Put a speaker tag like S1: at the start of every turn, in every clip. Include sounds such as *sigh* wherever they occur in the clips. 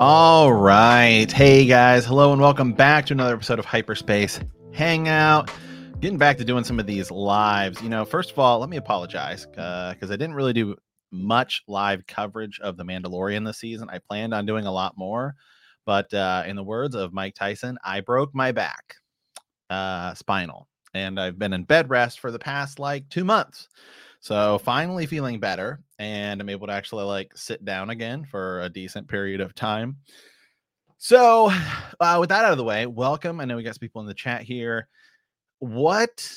S1: All right. Hey guys. Hello and welcome back to another episode of Hyperspace Hangout. Getting back to doing some of these lives. You know, first of all, let me apologize because uh, I didn't really do much live coverage of The Mandalorian this season. I planned on doing a lot more, but uh, in the words of Mike Tyson, I broke my back, uh, spinal, and I've been in bed rest for the past like two months. So finally feeling better and I'm able to actually like sit down again for a decent period of time. So, uh, with that out of the way, welcome. I know we got some people in the chat here. What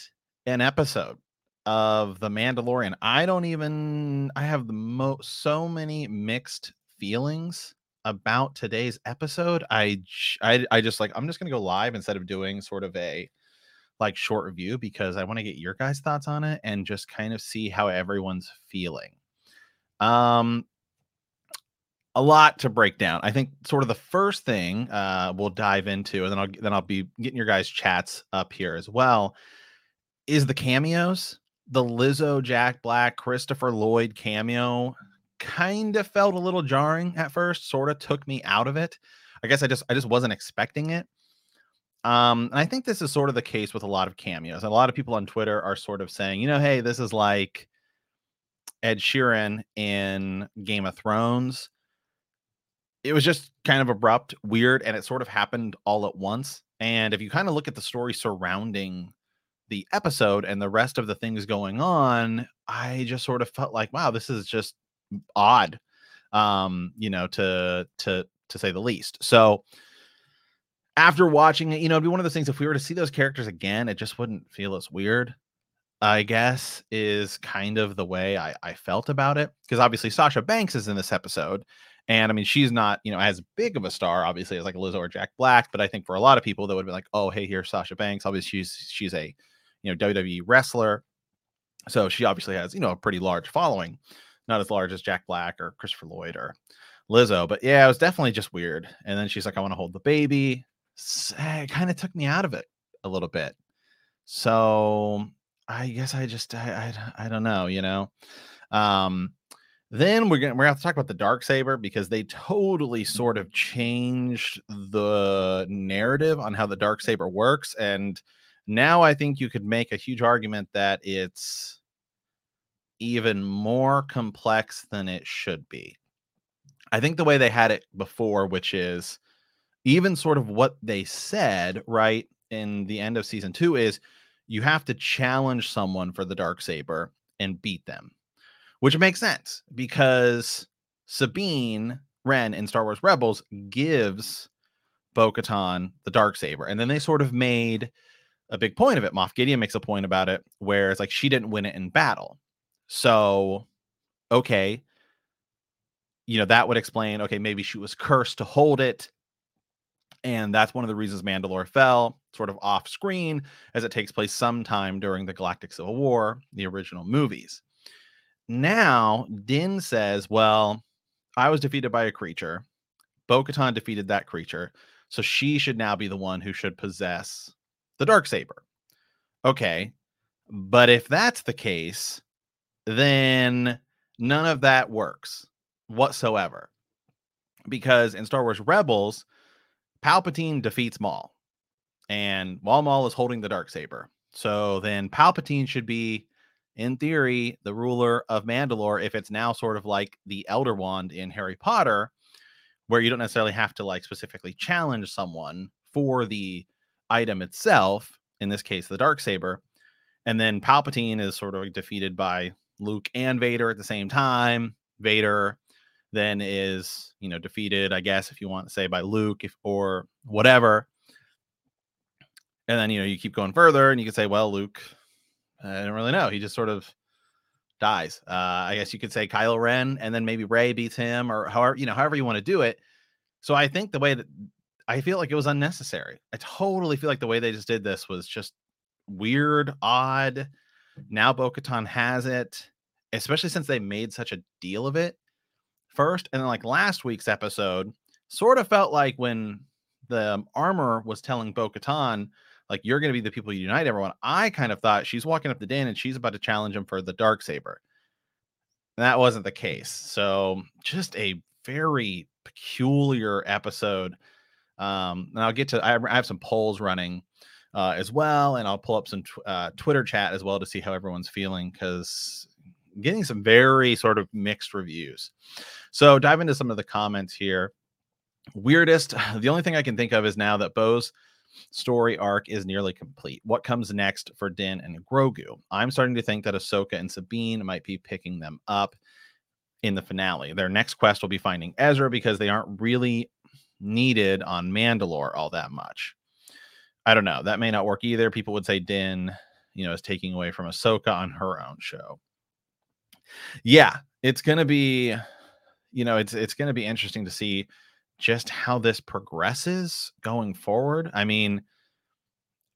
S1: an episode of The Mandalorian. I don't even I have the most so many mixed feelings about today's episode. I I I just like I'm just going to go live instead of doing sort of a like short review because I want to get your guys' thoughts on it and just kind of see how everyone's feeling. Um, a lot to break down. I think sort of the first thing uh, we'll dive into, and then I'll then I'll be getting your guys' chats up here as well, is the cameos. The Lizzo, Jack Black, Christopher Lloyd cameo kind of felt a little jarring at first. Sort of took me out of it. I guess I just I just wasn't expecting it. Um, and I think this is sort of the case with a lot of cameos. A lot of people on Twitter are sort of saying, you know, hey, this is like Ed Sheeran in Game of Thrones. It was just kind of abrupt, weird, and it sort of happened all at once. And if you kind of look at the story surrounding the episode and the rest of the things going on, I just sort of felt like, wow, this is just odd. Um, you know, to to to say the least. So after watching it, you know, it'd be one of those things if we were to see those characters again, it just wouldn't feel as weird. I guess is kind of the way I, I felt about it. Because obviously Sasha Banks is in this episode. And I mean, she's not, you know, as big of a star, obviously, as like Lizzo or Jack Black. But I think for a lot of people, that would be like, oh, hey, here's Sasha Banks. Obviously, she's she's a you know WWE wrestler. So she obviously has, you know, a pretty large following. Not as large as Jack Black or Christopher Lloyd or Lizzo. But yeah, it was definitely just weird. And then she's like, I want to hold the baby. Eh, it kind of took me out of it a little bit. So I guess I just I I, I don't know, you know. Um then we're gonna we're gonna have to talk about the dark saber because they totally sort of changed the narrative on how the dark saber works and now i think you could make a huge argument that it's even more complex than it should be i think the way they had it before which is even sort of what they said right in the end of season two is you have to challenge someone for the dark saber and beat them which makes sense because sabine wren in star wars rebels gives bo-katan the dark saber and then they sort of made a big point of it. Moff gideon makes a point about it where it's like she didn't win it in battle. So okay you know that would explain okay maybe she was cursed to hold it and that's one of the reasons Mandalore fell, sort of off screen, as it takes place sometime during the Galactic Civil War, the original movies. Now, Din says, Well, I was defeated by a creature. Bo Katan defeated that creature. So she should now be the one who should possess the dark saber. Okay. But if that's the case, then none of that works whatsoever. Because in Star Wars Rebels, Palpatine defeats Maul, and while Maul is holding the dark saber, so then Palpatine should be, in theory, the ruler of Mandalore. If it's now sort of like the Elder Wand in Harry Potter, where you don't necessarily have to like specifically challenge someone for the item itself. In this case, the dark saber, and then Palpatine is sort of defeated by Luke and Vader at the same time. Vader then is you know defeated, I guess, if you want to say by Luke, if or whatever. And then you know you keep going further, and you could say, well, Luke, I don't really know. He just sort of dies. Uh, I guess you could say Kylo Ren, and then maybe Rey beats him, or however you know, however you want to do it. So I think the way that I feel like it was unnecessary. I totally feel like the way they just did this was just weird, odd. Now Bo has it, especially since they made such a deal of it first. And then, like last week's episode, sort of felt like when the armor was telling Bo Katan, like, you're going to be the people who unite everyone. I kind of thought she's walking up to Dan and she's about to challenge him for the dark saber. And that wasn't the case. So, just a very peculiar episode. Um, and I'll get to I, I have some polls running uh, as well, and I'll pull up some tw- uh, Twitter chat as well to see how everyone's feeling because getting some very sort of mixed reviews. So dive into some of the comments here. Weirdest. *sighs* The only thing I can think of is now that Bo's story arc is nearly complete. What comes next for Din and Grogu? I'm starting to think that Ahsoka and Sabine might be picking them up in the finale. Their next quest will be finding Ezra because they aren't really needed on Mandalore all that much. I don't know. That may not work either. People would say Din, you know, is taking away from Ahsoka on her own show. Yeah, it's gonna be, you know, it's it's gonna be interesting to see just how this progresses going forward. I mean,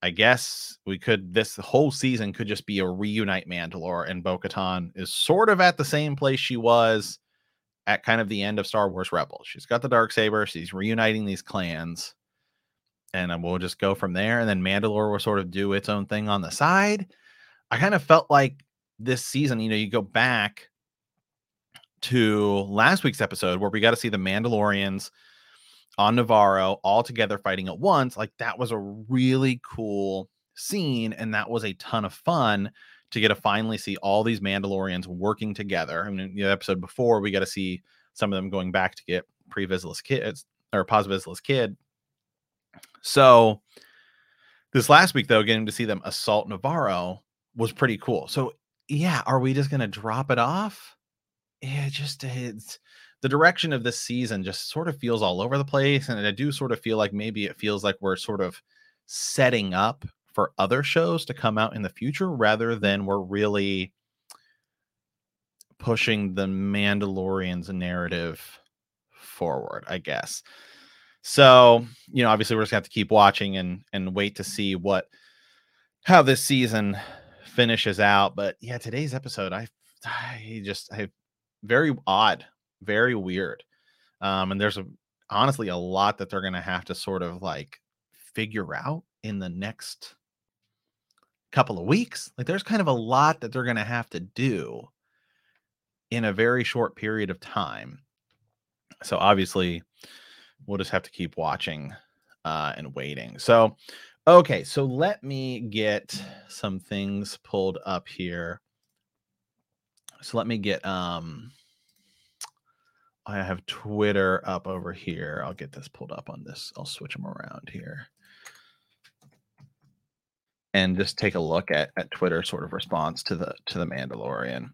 S1: I guess we could this whole season could just be a reunite Mandalore and Bo Katan is sort of at the same place she was at kind of the end of Star Wars Rebels. She's got the dark saber, she's reuniting these clans, and we'll just go from there. And then Mandalore will sort of do its own thing on the side. I kind of felt like this season, you know, you go back to last week's episode where we got to see the Mandalorians on Nevarro all together fighting at once. Like that was a really cool scene, and that was a ton of fun to get to finally see all these Mandalorians working together. I mean, the episode before, we got to see some of them going back to get Pre Vizsla kids or Paz kid. So this last week, though, getting to see them assault Nevarro was pretty cool. So yeah, are we just gonna drop it off? Yeah, just uh, it's the direction of this season just sort of feels all over the place. And I do sort of feel like maybe it feels like we're sort of setting up for other shows to come out in the future rather mm-hmm. than we're really pushing the Mandalorian's narrative forward, I guess. So, you know, obviously we're just gonna have to keep watching and and wait to mm-hmm. see what how this season finishes out. But yeah, today's episode, I I just I very odd very weird. Um, and there's a honestly a lot that they're gonna have to sort of like figure out in the next couple of weeks. Like there's kind of a lot that they're gonna have to do in a very short period of time. So obviously we'll just have to keep watching uh, and waiting. So okay, so let me get some things pulled up here. So let me get um I have Twitter up over here. I'll get this pulled up on this. I'll switch them around here. And just take a look at, at Twitter sort of response to the to the Mandalorian.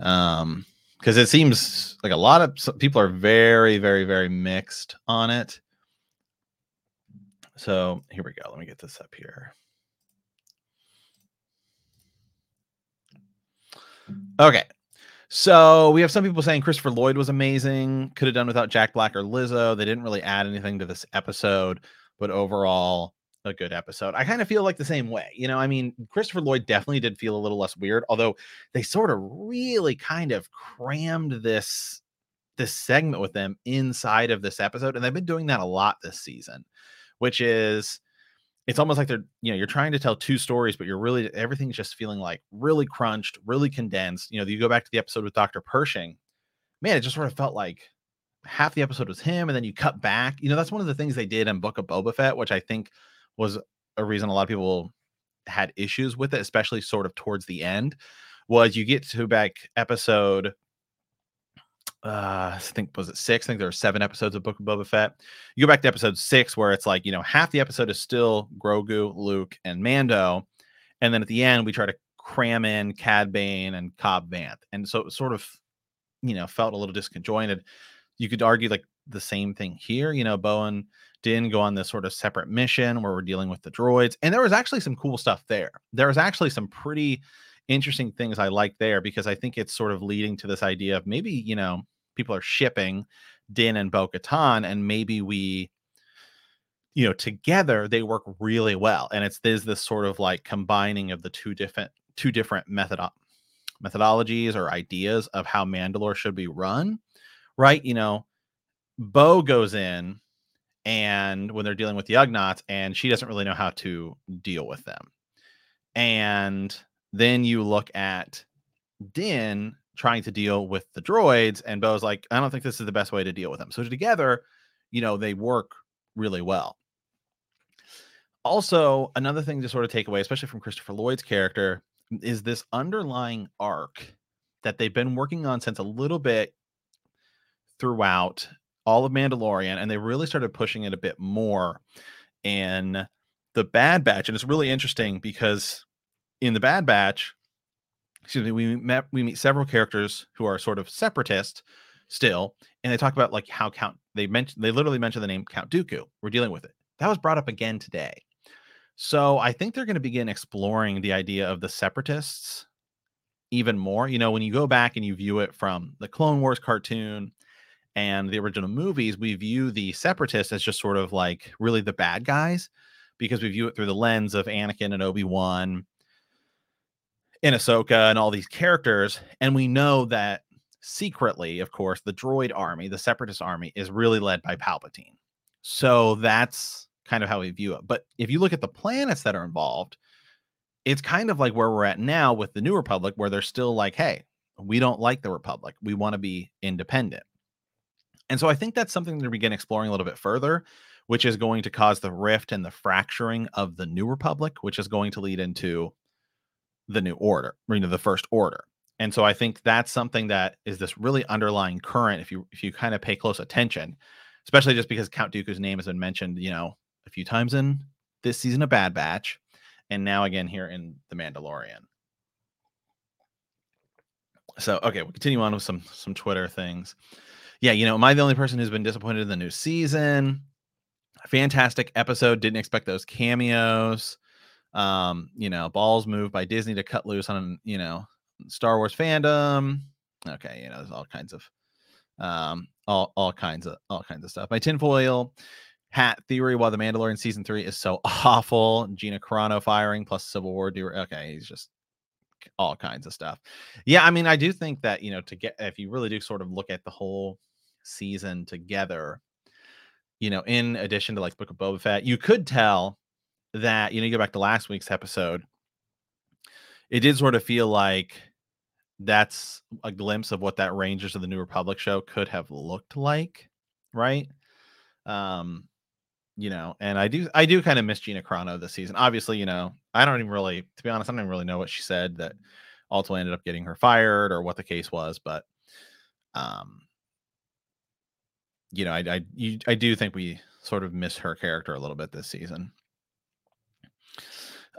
S1: Um because it seems like a lot of people are very, very, very mixed on it. So here we go. Let me get this up here. Okay. So we have some people saying Christopher Lloyd was amazing. Could have done without Jack Black or Lizzo. They didn't really add anything to this episode, but overall, a good episode. I kind of feel like the same way. You know, I mean, Christopher Lloyd definitely did feel a little less weird, although they sort of really kind of crammed this this segment with them inside of this episode, and they've been doing that a lot this season, which is it's almost like they're you know you're trying to tell two stories but you're really everything's just feeling like really crunched really condensed you know you go back to the episode with dr pershing. Man it just sort of felt like half the episode was him and then you cut back you know that's one of the things they did in book of boba fett which i think was a reason a lot of people had issues with it especially sort of towards the end was you get to back episode uh, I think was it six? I think there are seven episodes of Book of Boba Fett. You go back to episode six, where it's like you know half the episode is still Grogu, Luke, and Mando, and then at the end we try to cram in Cad Bane and Cobb Vanth, and so it sort of you know felt a little disconjointed. You could argue like the same thing here. You know, Bowen didn't go on this sort of separate mission where we're dealing with the droids, and there was actually some cool stuff there. There was actually some pretty interesting things I like there because I think it's sort of leading to this idea of maybe, you know, people are shipping Din and Bo Katan, and maybe we, you know, together they work really well. And it's there's this sort of like combining of the two different two different method methodologies or ideas of how Mandalore should be run, right? You know, Bo goes in and when they're dealing with the Ugnaughts, and she doesn't really know how to deal with them. And then you look at Din trying to deal with the droids, and Bo's like, I don't think this is the best way to deal with them. So together, you know, they work really well. Also, another thing to sort of take away, especially from Christopher Lloyd's character, is this underlying arc that they've been working on since a little bit throughout all of Mandalorian, and they really started pushing it a bit more in the Bad Batch. And it's really interesting because in the Bad Batch, excuse me, we met we meet several characters who are sort of separatist still, and they talk about like how Count they mentioned they literally mentioned the name Count Dooku. We're dealing with it. That was brought up again today. So I think they're going to begin exploring the idea of the separatists even more. You know, when you go back and you view it from the Clone Wars cartoon and the original movies, we view the separatists as just sort of like really the bad guys because we view it through the lens of Anakin and Obi And Ahsoka and all these characters. And we know that secretly, of course, the droid army, the separatist army, is really led by Palpatine. So that's kind of how we view it. But if you look at the planets that are involved, it's kind of like where we're at now with the New Republic, where they're still like, hey, we don't like the Republic. We want to be independent. And so I think that's something to begin exploring a little bit further, which is going to cause the rift and the fracturing of the New Republic, which is going to lead into the New Order, you know, the First Order. And so I think that's something that is this really underlying current. If you if you kind of pay close attention, especially just because Count Dooku's name has been mentioned, you know, a few times in this season of Bad Batch, and now again here in The Mandalorian. So okay, we'll continue on with some some Twitter things. Yeah, you know, am I the only person who's been disappointed in the new season? Fantastic episode. Didn't expect those cameos. Um, you know, balls moved by Disney to cut loose on you know Star Wars fandom. Okay, you know, there's all kinds of um all all kinds of all kinds of stuff. My tinfoil hat theory while the Mandalorian season three is so *laughs* awful. Gina Carano firing plus Civil War. Do okay, he's just all kinds of stuff. Yeah, I mean, I do think that you know to get if you really do sort of look at the whole season together, you know, in addition to like Book of Boba Fett, you could tell that you know you go back to last week's episode. It did sort of feel like that's a glimpse of what that Rangers of the New Republic show could have looked like, right? Um, you know, and I do I do kind of miss Gina Carano this season. Obviously, you know, I don't even really, to be honest, I don't even really know what she said that ultimately ended up getting her fired or what the case was, but um, you know, I I you, I do think we sort of miss her character a little bit this season.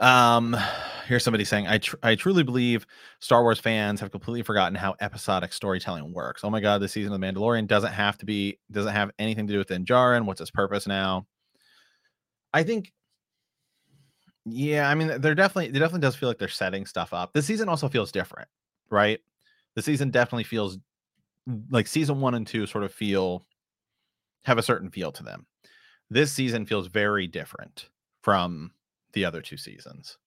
S1: Um, here's somebody saying, I tr- I truly believe Star Wars fans have completely forgotten how episodic storytelling works. Oh my god, this season of The Mandalorian doesn't have to be doesn't have anything to do with Din Djarin. What's its purpose now? I think yeah, I mean they're definitely it definitely does feel like they're setting stuff up. This season also feels different, right? The season definitely feels like season 1 and 2 sort of feel have a certain feel to them. This season feels very different from the other two seasons.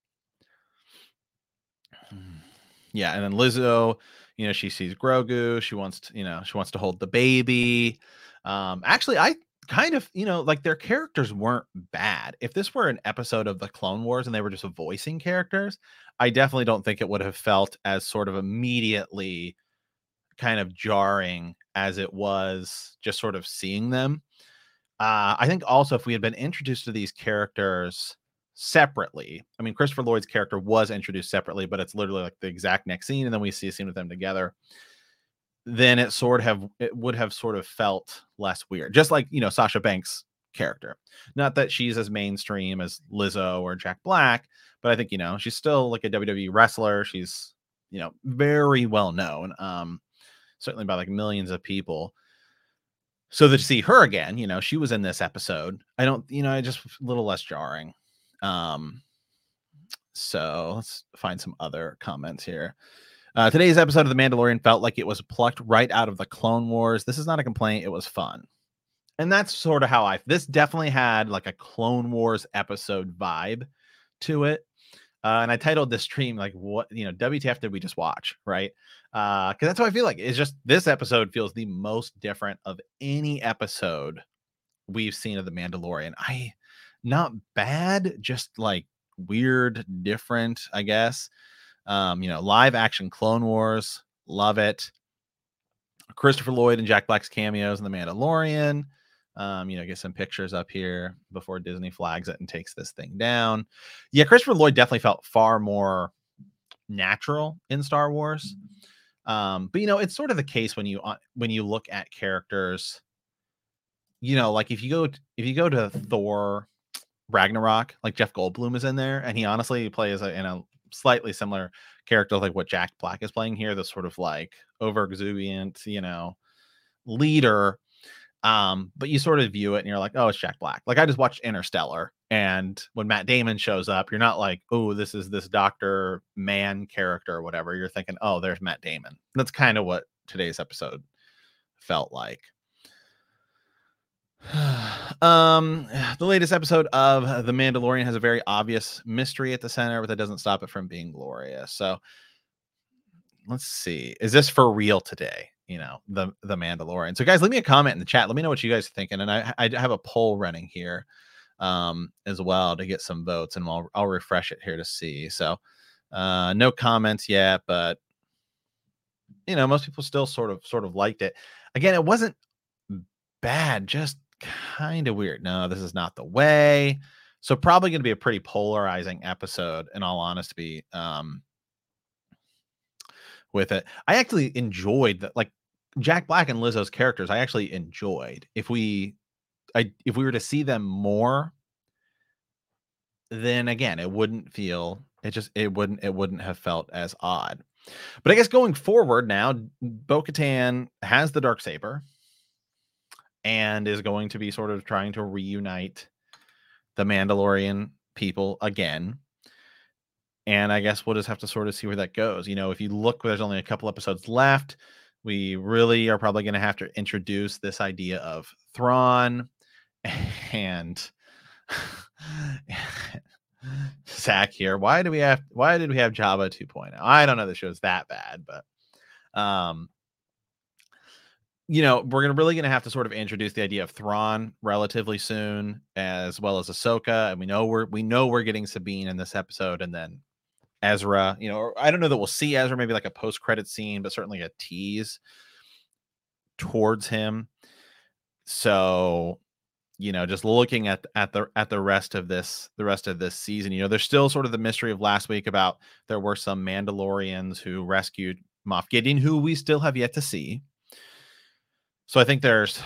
S1: Yeah, and then Lizzo, you know, she sees Grogu, she wants to, you know, she wants to hold the baby. Um actually I kind of, you know, like their characters weren't bad. If this were an episode of the Clone Wars and they were just voicing characters, I definitely don't think it would have felt as sort of immediately kind of jarring as it was just sort of seeing them. Uh, I think also if we had been introduced to these characters separately, I mean, Christopher Lloyd's character was introduced separately, but it's literally like the exact next scene, and then we see a scene with them together then it sort of have it would have sort of felt less weird. Just like, you know, Sasha Banks character. Not that she's as mainstream as Lizzo or Jack Black, but I think, you know, she's still like a WWE wrestler. She's, you know, very well known. Um certainly by like millions of people. So to see her again, you know, she was in this episode. I don't, you know, i just a little less jarring. Um so let's find some other comments here. Uh, today's episode of The Mandalorian felt like it was plucked right out of the Clone Wars. This is not a complaint. It was fun. And that's sort of how I, this definitely had like a Clone Wars episode vibe to it. Uh, and I titled this stream like, what, you know, WTF did we just watch? Right. Uh, cause that's how I feel like it's just this episode feels the most different of any episode we've seen of The Mandalorian. I, not bad, just like weird, different, I guess. Um, you know, live action Clone Wars Love it. Christopher Lloyd and Jack Black's cameos in The Mandalorian. Um, you know, get some pictures up here before Disney flags it and takes this thing down. Yeah, Christopher Lloyd definitely felt far more natural in Star Wars. Um, but you know, it's sort of the case when you uh, when you look at characters. You know, like if you go if you go to Thor Ragnarok, like Jeff Goldblum is in there, and he honestly plays a, in a slightly similar character like what Jack Black is playing here, the sort of like over exuberant, you know, leader um, but you sort of view it and you're like, oh, it's Jack Black. Like I just watched Interstellar, and when Matt Damon shows up, you're not like, oh, this is this Doctor Man character or whatever. You're thinking, oh, there's Matt Damon. That's kind of what today's episode felt like. *sighs* um, the latest episode of The Mandalorian has a very obvious mystery at the center, but that doesn't stop it from being glorious. So let's see. Is this for real today? you know the the Mandalorian. So guys, leave me a comment in the chat. Let me know what you guys are thinking, and I I have a poll running here um as well to get some votes, and I'll I'll refresh it here to see. So uh no comments yet, but you know most people still sort of sort of liked it. Again, it wasn't bad, just kind of weird. No, this is not the way. So probably going to be a pretty polarizing episode, in all honesty. Um, with it. I actually enjoyed that, like Jack Black and Lizzo's characters. I actually enjoyed. If we, I if we were to see them more, then again, it wouldn't feel. It just it wouldn't it wouldn't have felt as odd. But I guess going forward now, Bo Katan has the dark saber and is going to be sort of trying to reunite the Mandalorian people again and I guess we'll just have to sort of see where that goes. You know, if you look, there's only a couple episodes left. We really are probably going to have to introduce this idea of Thrawn *laughs* and *laughs* Zach here. Why do we have? Why did we have Java 2.0? I don't know. The show's that bad, but um, you know, we're gonna really gonna have to sort of introduce the idea of Thrawn relatively soon, as well as Ahsoka, and we know we're we know we're getting Sabine in this episode, and then Ezra. You know, I don't know that we'll see Ezra, maybe like a post credit scene, but certainly a tease towards him. So, you know, just looking at at the at the rest of this the rest of this season, you know, there's still sort of the mystery of last week about there were some Mandalorians who rescued Moff Gideon, who we still have yet to see. So I think there's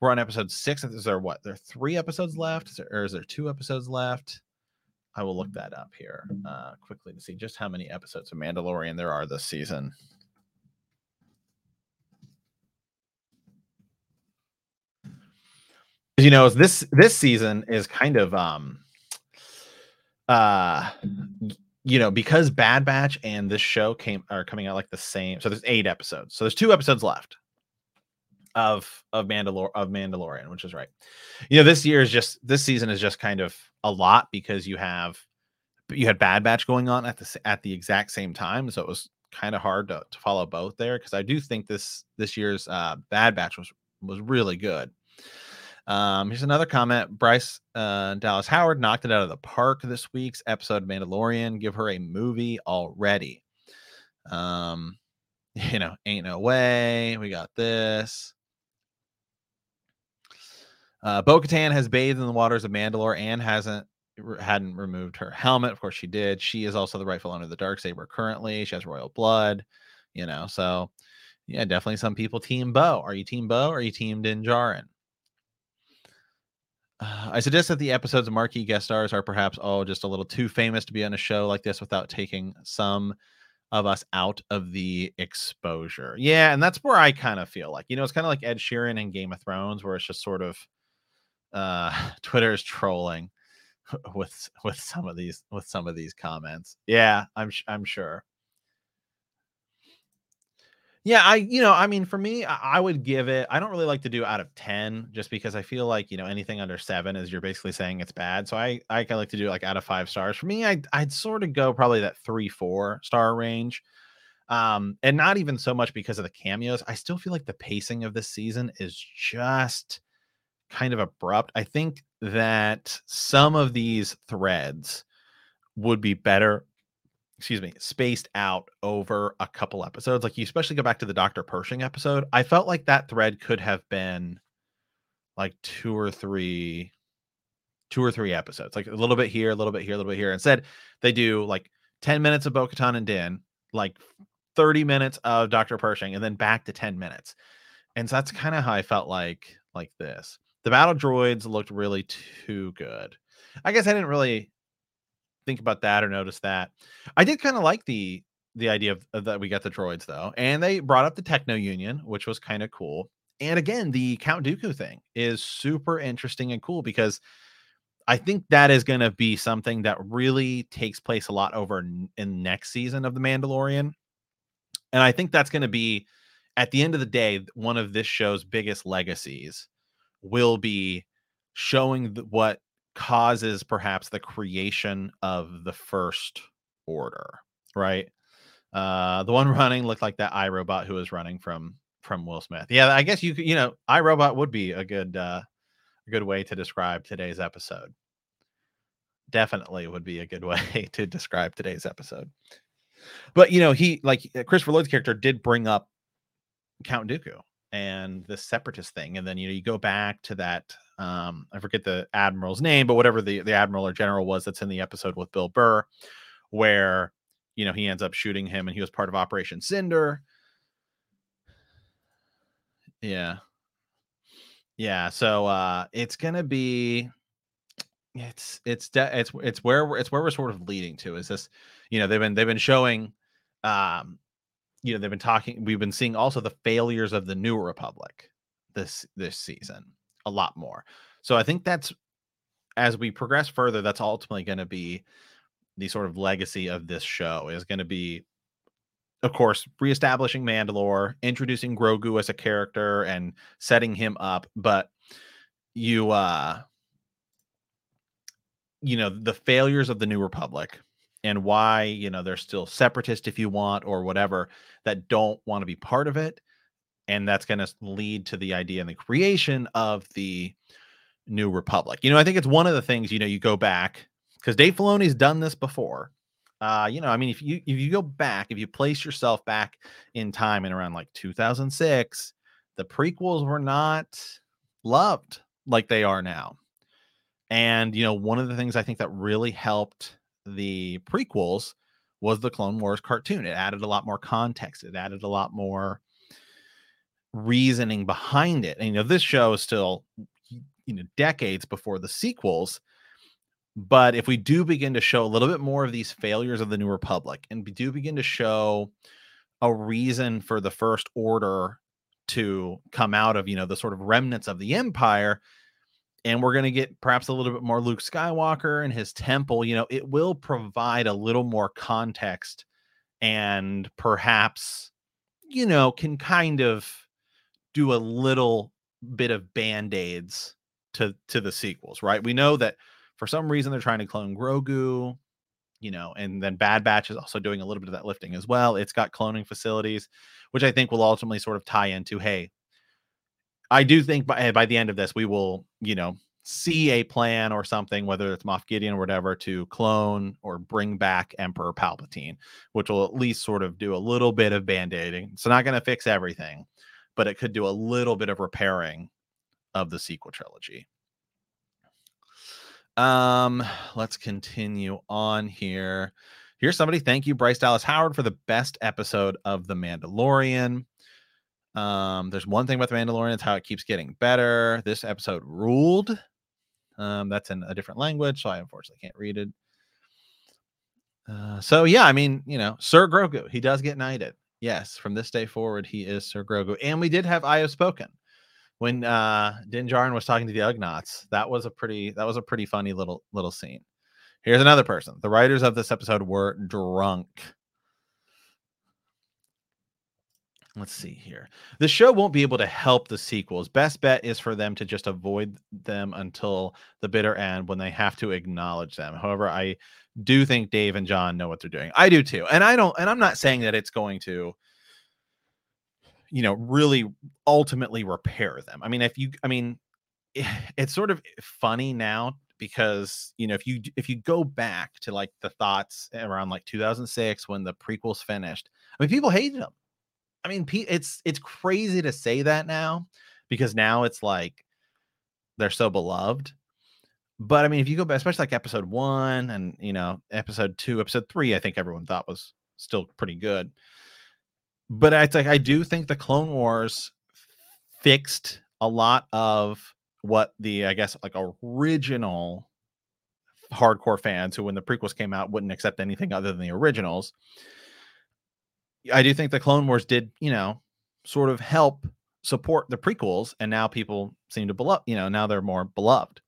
S1: we're on episode six. Is there what? There are three episodes left, is there, or is there two episodes left? I will look that up here uh, quickly to see just how many episodes of Mandalorian there are this season. You know, this this season is kind of um uh you know because Bad Batch and this show came are coming out like the same. So there's eight episodes. So there's two episodes left of of Mandalor of Mandalorian, which is right. You know, this year is just this season is just kind of a lot because you have you had Bad Batch going on at the at the exact same time, so it was kind of hard to, to follow both there because I do think this this year's uh, Bad Batch was was really good. Um, here's another comment. Bryce uh, Dallas Howard knocked it out of the park this week's episode of Mandalorian. Give her a movie already. Um, *laughs* you know, ain't no way. We got this. Uh, Bo Katan has bathed in the waters of Mandalore and hasn't hadn't removed her helmet. Of course, she did. She is also the rightful owner of the dark saber currently. She has royal blood, you know. So, yeah, definitely some people team Bo. Are you team Bo? Are you team Din Djarin? Uh, I suggest that the episodes of marquee guest stars are perhaps all just a little too famous to be on a show like this without taking some of us out of the exposure. Yeah, and that's where I kind of feel like, you know, it's kind of like Ed Sheeran in Game of Thrones, where it's just sort of uh *laughs* Twitter is trolling *laughs* with with some of these with some of these comments. Yeah, I'm I'm sure. Yeah, I you know, I mean for me, I, would give it I don't really like to do out of 10 just because I feel like, you know, anything under 7 is you're basically saying it's bad. So I I like to do like out of 5 stars. For me, I I'd sort of go probably that 3 4 star range. Um and not even so much because of the cameos. I still feel like the pacing of this season is just kind of abrupt. I think that some of these threads would be better excuse me, spaced out over a couple episodes. Like you especially go back to the Dr. Pershing episode. I felt like that thread could have been like two or three two or three episodes. Like a little bit here, a little bit here, a little bit here. Instead, they do like 10 minutes of Bo-Katan and Din, like 30 minutes of Dr. Pershing, and then back to 10 minutes. And so that's kind of how I felt like like this. The battle droids looked really too good. I guess I didn't really think about that or notice that. I did kind of like the the idea of, of, that we got the droids though, and they brought up the Techno Union, which was kind of cool. And again, the Count Dooku thing is super interesting and cool because I think that is going to be something that really takes place a lot over in, in next season of The Mandalorian. And I think that's going to be, at the end of the day, one of this show's biggest legacies will be showing what causes perhaps the creation of the first order, right? Uh, the one *laughs* running looked like that iRobot who was running from from Will Smith. Yeah, I guess you you know, iRobot would be a good uh a good way to describe today's episode. Definitely would be a good *laughs* way to describe today's episode. But you know, he like uh, Christopher Lloyd's character did bring up Count Dooku and the separatist thing, and then you know you go back to that. Um, I forget the admiral's name, but whatever the the admiral or general was that's in the episode with Bill Burr, where you know he ends up shooting him, and he was part of Operation Cinder. Yeah, yeah. So uh, it's gonna be it's it's de- it's it's where it's where we're sort of leading to is this you know they've been they've been showing um you know they've been talking we've been seeing also the failures of the new republic this this season a lot more. So i think that's as we progress further that's ultimately going to be the sort of legacy of this show is going to be of course reestablishing mandalore introducing grogu as a character and setting him up but you uh you know the failures of the new republic and why you know they're still separatist if you want or whatever that don't want to be part of it and that's going to lead to the idea and the creation of the new republic. You know i think it's one of the things you know you go back because dave filoni's done this before. Uh you know i mean if you if you go back if you place yourself back in time in around like 2006 the prequels were not loved like they are now. And, you know, one of the things I think that really helped the prequels was the Clone Wars cartoon. It added a lot more context, it added a lot more reasoning behind it. And, you know, this show is still, you know, decades before the sequels. But if we do begin to show a little bit more of these failures of the New Republic and we do begin to show a reason for the First Order to come out of, you know, the sort of remnants of the Empire, and we're going to get perhaps a little bit more Luke Skywalker and his temple, you know, it will provide a little more context and perhaps, you know, can kind of do a little bit of band-aids to to the sequels, right? We know that for some reason they're trying to clone Grogu, you know, and then Bad Batch is also doing a little bit of that lifting as well. It's got cloning facilities, which I think will ultimately sort of tie into, hey, I do think by eh, by the end of this, we will, you know, see a plan or something, whether it's Moff Gideon or whatever, to clone or bring back Emperor Palpatine, which will at least sort of do a little bit of band-aiding. It's not going to fix everything, but it could do a little bit of repairing of the sequel trilogy. Um, let's continue on here. Here's somebody. Thank you, Bryce Dallas Howard, for the best episode of The Mandalorian. Um, there's one thing about the Mandalorian, it's how it keeps getting better. This episode ruled. Um, that's in a different language, so I unfortunately can't read it. Uh, so yeah, I mean, you know, Sir Grogu, he does get knighted. Yes, from this day forward, he is Sir Grogu. And we did have I have spoken when uh Din Djarin was talking to the Ugnaughts. That was a pretty that was a pretty funny little little scene. Here's another person. The writers of this episode were drunk. Let's see here. The show won't be able to help the sequels. Best bet is for them to just avoid them until the bitter end when they have to acknowledge them. However, I do think Dave and John know what they're doing. I do too. And I don't and I'm not saying that it's going to you know really ultimately repair them. I mean, if you I mean *laughs* it's sort of funny now because you know if you if you go back to like the thoughts around like 2006 when the prequels finished i mean people hated them i mean it's it's crazy to say that now because now it's like they're so beloved but i mean if you go back especially like episode one and you know episode two episode three i think everyone thought was still pretty good but it's like i do think the clone wars fixed a lot of what the I guess like original hardcore fans who when the prequels came out wouldn't accept anything other than the originals. I do think the Clone Wars did, you know, sort of help support the prequels and now people seem to beloved, you know, now they're more beloved.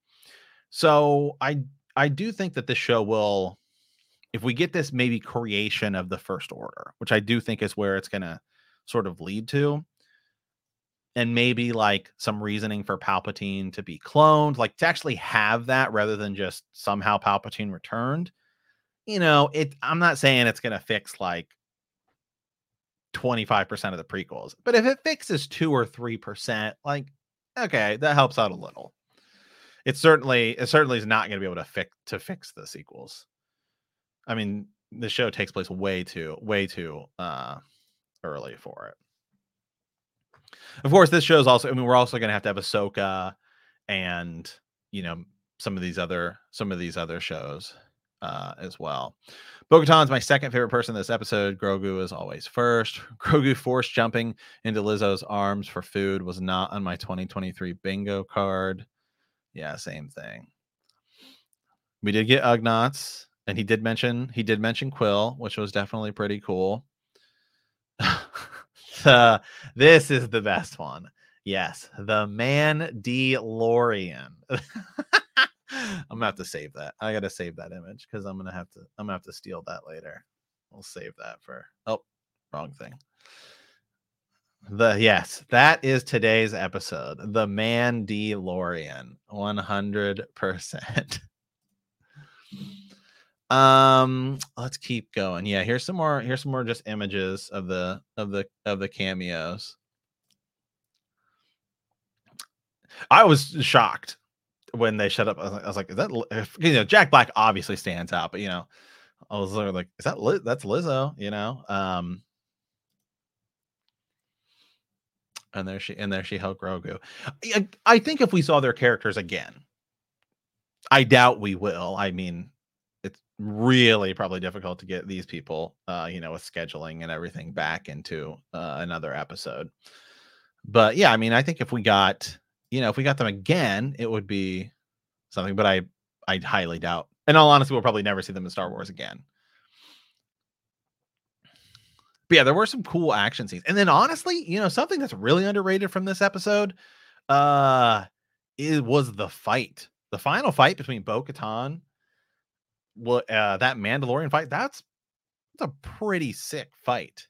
S1: So I I do think that this show will if we get this maybe creation of the first order, which I do think is where it's to sort of lead to, and maybe like some reasoning for Palpatine to be cloned, like to actually have that rather than just somehow Palpatine returned. You know, it I'm not saying it's to fix like 25% of the prequels, but if it fixes 2 or 3%, like okay, that helps out a little. It certainly it certainly is not going to be able to fix to fix the sequels. I mean, the show takes place way too way too uh early for it. Of course, this show is also. I mean, we're also going to have to have Ahsoka, and you know some of these other some of these other shows uh, as well. bo is my second favorite person this episode. Grogu is always first. *laughs* Grogu force jumping into Lizzo's arms for food was not on my 2023 bingo card. Yeah, same thing. We did get Ugnaughts, and he did mention he did mention Kuiil, which was definitely pretty cool. *laughs* uh, this is the best one. Yes, the man Mandalorian. *laughs* I'm gonna have to save that. I gotta save that image because I'm gonna have to. I'm gonna have to steal that later. We'll save that for. Oh, wrong thing. The yes, that is today's episode. The Mandalorian, 100 percent. Um, let's keep going. Yeah, here's some more. Here's some more just images of the of the of the cameos. I was shocked when they shut up. I was like, I was like is that you know Jack Black obviously stands out, but you know, I was like, is that Liz? that's Lizzo? You know, um, and there she and there she held Grogu. I, I think if we saw their characters again, I doubt we will. I mean, it's really probably difficult to get these people uh you know with scheduling and everything back into uh, another episode but yeah i mean i think if we got you know if we got them again it would be something but i i highly doubt. In all honesty we'll probably never see them in star wars again. But yeah there were some cool action scenes. And then honestly you know something that's really underrated from this episode uh it was the fight. The final fight between bo-katan well, uh, that Mandalorian fight, that's that's a pretty sick fight.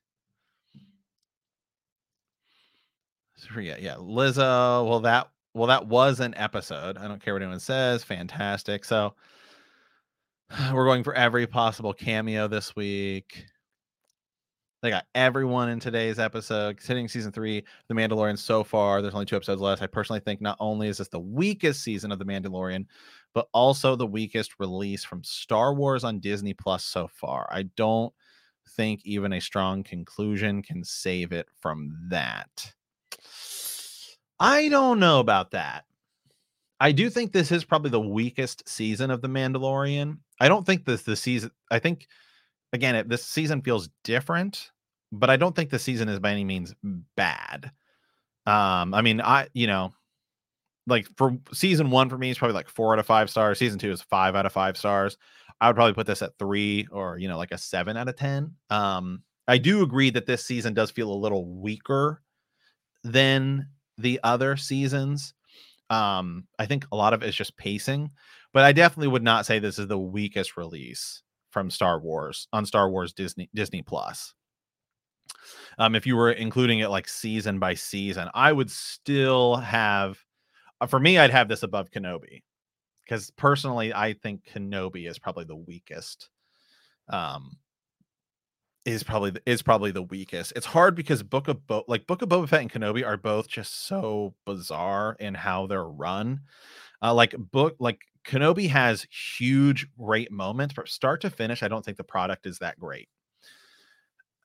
S1: Yeah, yeah, Lizzo. Well, that well, that was an episode. I don't care what anyone says. Fantastic. So *sighs* we're going for every possible cameo this week. They got everyone in today's episode. Considering season three, The Mandalorian so far, there's only two episodes left. I personally think not only is this the weakest season of The Mandalorian, but also the weakest release from Star Wars on Disney Plus so far. I don't think even a strong conclusion can save it from that. I don't know about that. I do think this is probably the weakest season of The Mandalorian. I don't think this the season. I think again, it, this season feels different, but I don't think the season is by any means bad. Um, I mean, I you know, like for season one for me is probably like four out of five stars. Season two is five out of five stars. I would probably put this at three or you know like a seven out of ten. Um, I do agree that this season does feel a little weaker than the other seasons. Um, I think a lot of it is just pacing, but I definitely would not say this is the weakest release from Star Wars on Star Wars Disney Disney Plus. Um, if you were including it like season by season, I would still have uh, for me, I'd have this above Kenobi because personally, I think Kenobi is probably the weakest. Um, is probably is probably the weakest. It's hard because Book of Bo- like Book of Boba Fett and Kenobi are both just so bizarre in how they're run. Uh, like book like Kenobi has huge great moments, but start to finish, I don't think the product is that great.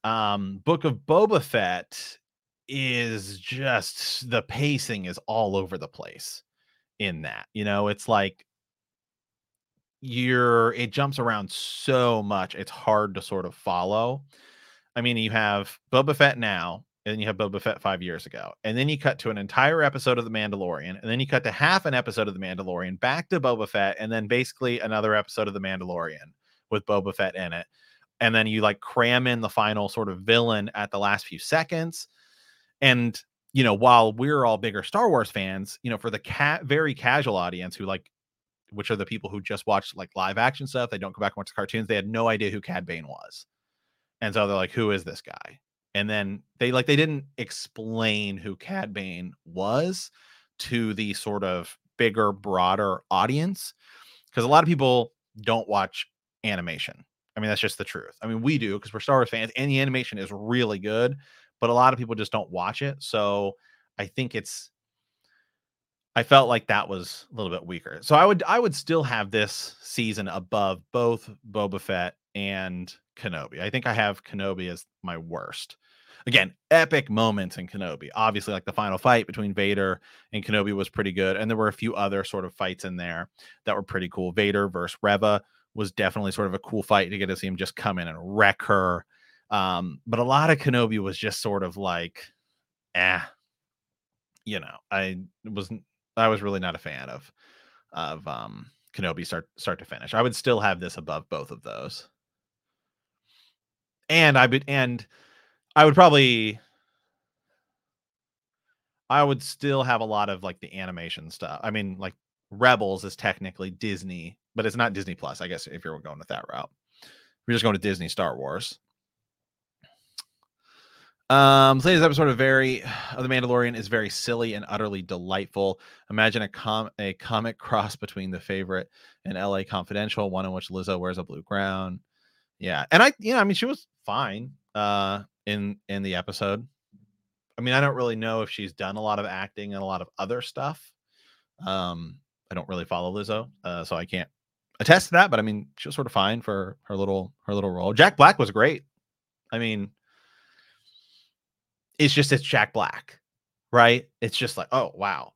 S1: Um, Book of Boba Fett is just the pacing is all over the place in that. You know, it's like you're it jumps around so much, it's hard to sort of follow. I mean, you have Boba Fett now, and then you have Boba Fett five years ago, and then you cut to an entire episode of The Mandalorian, and then you cut to half an episode of The Mandalorian, back to Boba Fett, and then basically another episode of The Mandalorian with Boba Fett in it, and then you like cram in the final sort of villain at the last few seconds, and you know, while we're all bigger Star Wars fans, you know, for the cat very casual audience who like, which are the people who just watch like live action stuff, they don't go back and watch the cartoons, they had no idea who Cad Bane was and so they're like, who is this guy? And then they like they didn't explain who Cad Bane was to the sort of bigger, broader audience. Because a lot of people don't watch animation. I mean, that's just the truth. I mean, we do because we're Star Wars fans, and the animation is really good, but a lot of people just don't watch it. So I think it's I felt like that was a little bit weaker. So I would I would still have this season above both Boba Fett and Kenobi. I think I have Kenobi as my worst. Again, epic moments in Kenobi. Obviously, like the final fight between Vader and Kenobi was pretty good. And there were a few other sort of fights in there that were pretty cool. Vader versus Reva was definitely sort of a cool fight to get to see him just come in and wreck her. Um, but a lot of Kenobi was just sort of like, eh, you know, I wasn't I was really not a fan of of um Kenobi start start to finish. I would still have this above both of those and I would and I would probably I would still have a lot of like the animation stuff. I mean, like Rebels is technically Disney, but it's not Disney Plus, I guess, if you're going with that route. We're just going to Disney Star Wars. Um, today's episode of very of the Mandalorian is very silly and utterly delightful. Imagine a com a comic *laughs* cross between the favorite and LA Confidential, one in which Lizzo wears a blue crown. Yeah, and I, you know, I mean, she was fine uh in in the episode. I mean, I don't really know if she's done a lot of acting and a lot of other stuff. Um, I don't really follow Lizzo, uh, so I can't attest to that. But I mean, she was sort of fine for her little her little role. Jack Black was great. I mean, it's just it's Jack Black, right? It's just like, oh wow.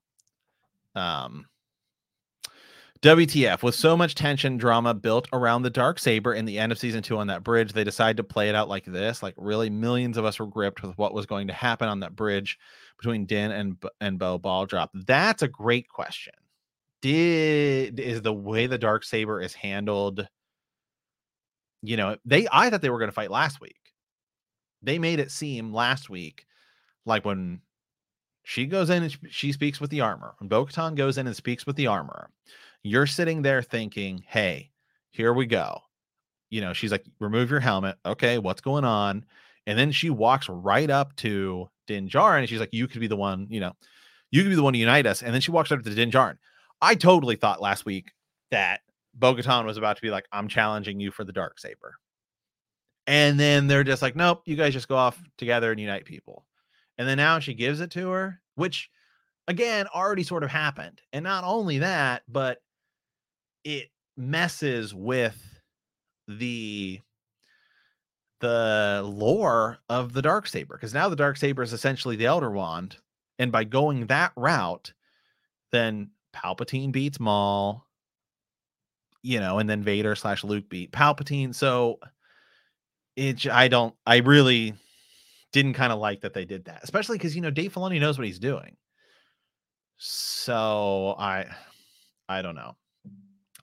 S1: Um, WTF, with so much tension drama built around the dark saber in the end of season two on that bridge, they decide to play it out like this. Like really, millions of us were gripped with what was going to happen on that bridge between Din and and Bo Ball drop. That's a great question. Did is the way the dark saber is handled? You know, they I thought they were going to fight last week. They made it seem last week like when she goes in and she speaks with the armor. When Bo Katan goes in and speaks with the armor you're sitting there thinking, hey, here we go. You know, she's like, remove your helmet. Okay, what's going on? And then she walks right up to Din Djarin and she's like, you could be the one, you know, you could be the one to unite us. And then she walks up to Din Djarin. I totally thought last week that Bo Katan was about to be like, I'm challenging you for the dark saber. And then they're just like, nope, you guys just go off together and unite people. And then now she gives it to her, which again already sort of happened. And not only that, but it messes with the the lore of the dark saber because now the dark saber is essentially the elder wand and by going that route then palpatine beats maul you know and then vader slash luke beat palpatine so it i don't i really didn't kind of like that they did that especially because you know dave filoni knows what he's doing so i i don't know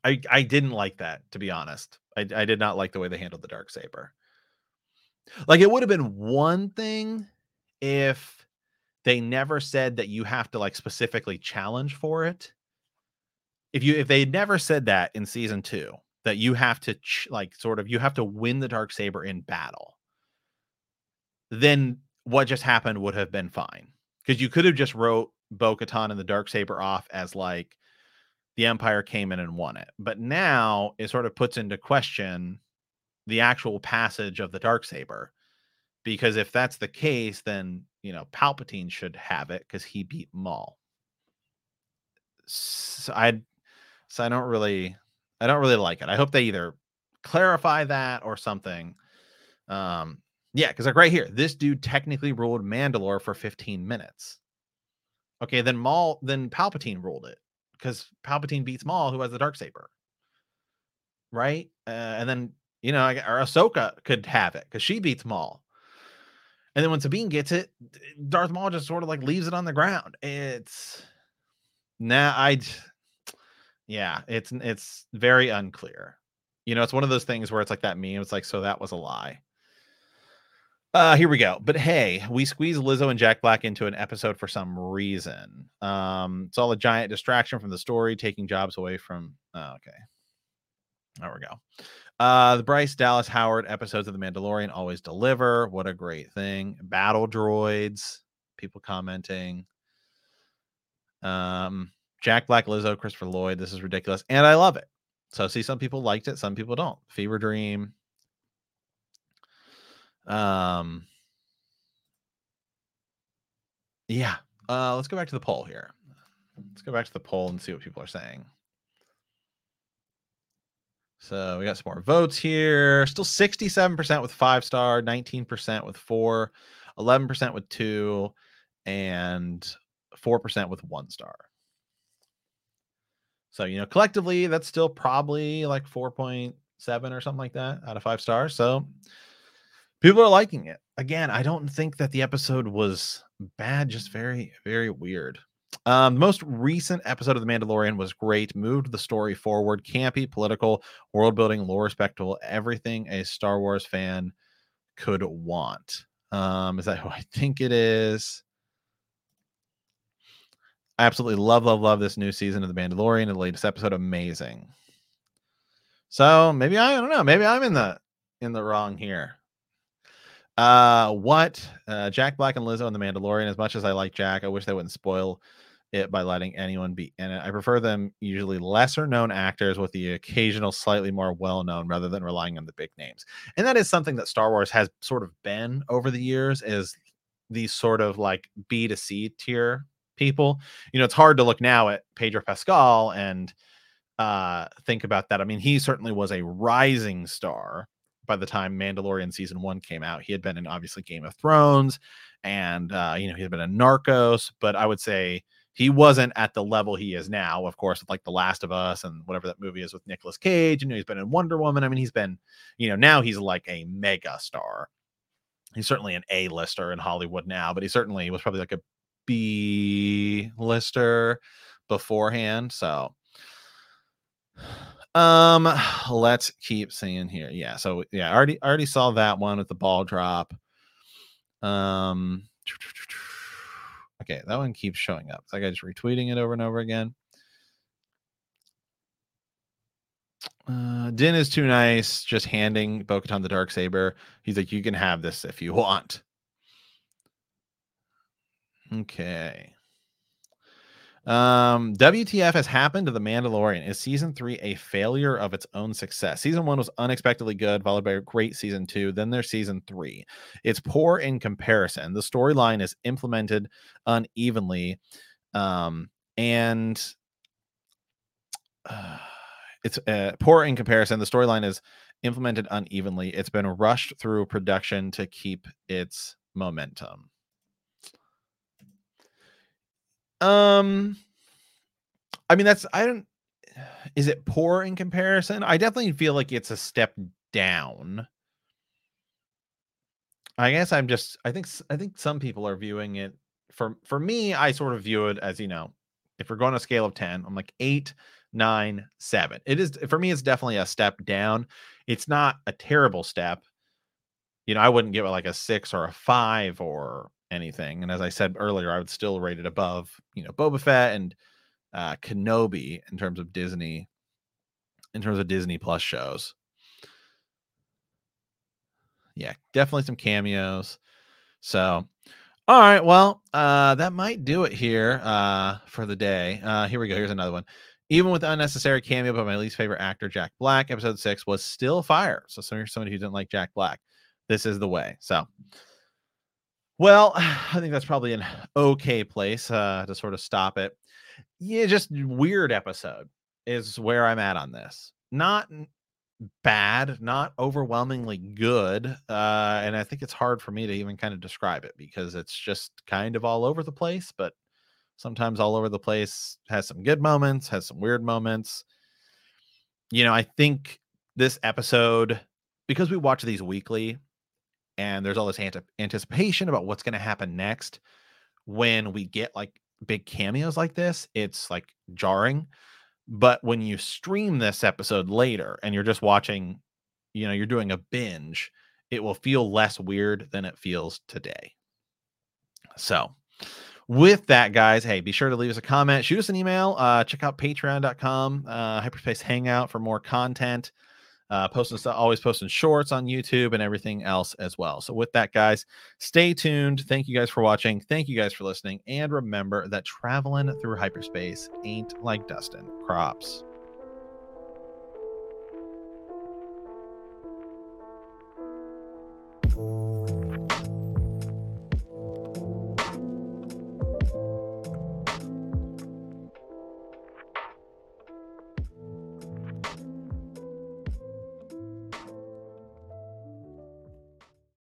S1: I I didn't like that to be honest. I I did not like the way they handled the dark saber. Like it would have been one thing if they never said that you have to like specifically challenge for it. If you if they never said that in season 2 that you have to ch- like sort of you have to win the dark saber in battle. Then what just happened would have been fine. Cuz you could have just wrote Bo-Katan and the dark saber off as like the Empire came in and won it. But now it sort of puts into question the actual passage of the dark saber, because if that's the case, then you know Palpatine should have it because he beat Maul. So I So I don't really, I don't really like it. I hope they either clarify that or something. Um, yeah, because like right here, this dude technically ruled Mandalore for 15 minutes. Okay, then Maul, then Palpatine ruled it because Palpatine beats Maul, who has the dark saber, right? Uh, and then you know, or Ahsoka could have it because she beats Maul. And then when Sabine gets it, Darth Maul just sort of like leaves it on the ground. It's now nah, I yeah, it's it's very unclear. You know, it's one of those things where it's like that meme. It's like, so that was a lie. Uh, here we go. But hey, we squeeze Lizzo and Jack Black into an episode for some reason. Um, it's all a giant distraction from the story, taking jobs away from. Oh, okay. There we go. Uh, the Bryce Dallas Howard episodes of The Mandalorian always deliver. What a great thing. Battle droids, people commenting. Um, Jack Black, Lizzo, Christopher Lloyd. This is ridiculous. And I love it. So see, some people liked it, some people don't. Fever Dream. Um yeah. Uh let's go back to the poll here. Let's go back to the poll and see what people are saying. So we got some more votes here. Still 67% with five star, 19% with four, 11% with two, and 4% with one star. So, you know, collectively, that's still probably like 4.7 or something like that out of five stars. So people are liking it. Again, I don't think that the episode was bad, just very, very weird. Um, the most recent episode of The Mandalorian was great, moved the story forward, campy, political, world building, lore spectacle, everything a Star Wars fan could want. Um, is that who I think it is? I absolutely love, love, love this new season of The Mandalorian. The latest episode, amazing. So maybe I, I don't know. Maybe I'm in the in the wrong here. Uh, what? Uh, Jack Black and Lizzo and The Mandalorian. As much as I like Jack, I wish they wouldn't spoil it by letting anyone be in it. I prefer them usually lesser known actors with the occasional slightly more well known rather than relying on the big names. And that is something that Star Wars has sort of been over the years is these sort of like B to C tier people. You know, it's hard to look now at Pedro Pascal and uh think about that. I mean, he certainly was a rising star by the time Mandalorian season one came out. He had been in obviously Game of Thrones and uh, you know, he had been in Narcos, but I would say he wasn't at the level he is now, of course, with like The Last of Us and whatever that movie is with Nicolas Cage. You know, he's been in Wonder Woman. I mean, he's been, you know, now he's like a mega star. He's certainly an A lister in Hollywood now, but he certainly was probably like a B lister beforehand. So um let's keep seeing here. Yeah, so yeah, already already saw that one with the ball drop. Um okay, that one keeps showing up. It's like I just retweeting it over and over again. Uh, Din is too nice, just handing Bo Katan the dark saber. He's like, you can have this if you want. Okay. Um, WTF has happened to The Mandalorian? Is season three a failure of its own success? Season one was unexpectedly good, followed by a great season two. Then there's season three. It's poor in comparison. The storyline is implemented unevenly. Um, and uh, *sighs* it's uh, poor in comparison. The storyline is implemented unevenly. It's been rushed through production to keep its momentum. Um, I mean, that's I don't. Is it poor in comparison? I definitely feel like it's a step down. I guess I'm just. I think I think some people are viewing it. For for me, I sort of view it as you know, if we're going on a scale of ten, I'm like eight, nine, seven. It is for me. It's definitely a step down. It's not a terrible step. You know, I wouldn't give it like a six or a five or anything. And as I said earlier, I would still rate it above, you know, Boba Fett and uh, Kenobi in terms of Disney, in terms of Disney Plus shows. Yeah, definitely some cameos. So, all right, well, uh, that might do it here uh, for the day. Uh, here we go. Here's another one. Even with unnecessary cameo by my least favorite actor, Jack Black, episode six was still fire. So, somebody who didn't like Jack Black, this is the way. So, well, *sighs* I think that's probably an okay place uh, to sort of stop it. Yeah, just weird episode. is where I'm at on this. Not bad, not overwhelmingly good. Uh, and I think it's hard for me to even kind of describe it because it's just kind of all over the place, but sometimes all over the place has some good moments, has some weird moments. You know, I think this episode, because we watch these weekly and there's all this ante- anticipation about what's going to happen next, when we get like big cameos like this, it's like jarring but when you stream this episode later and you're just watching, you know, you're doing a binge, it will feel less weird than it feels today. So, with that, guys, hey, be sure to leave us a comment, shoot us an email, uh, check out patreon.com, uh, hyperspace hangout for more content uh, posting stuff, always posting shorts on YouTube and everything else as well. So, with that, guys, stay tuned. Thank you guys for watching. Thank you guys for listening. And remember that traveling through hyperspace ain't like dusting crops.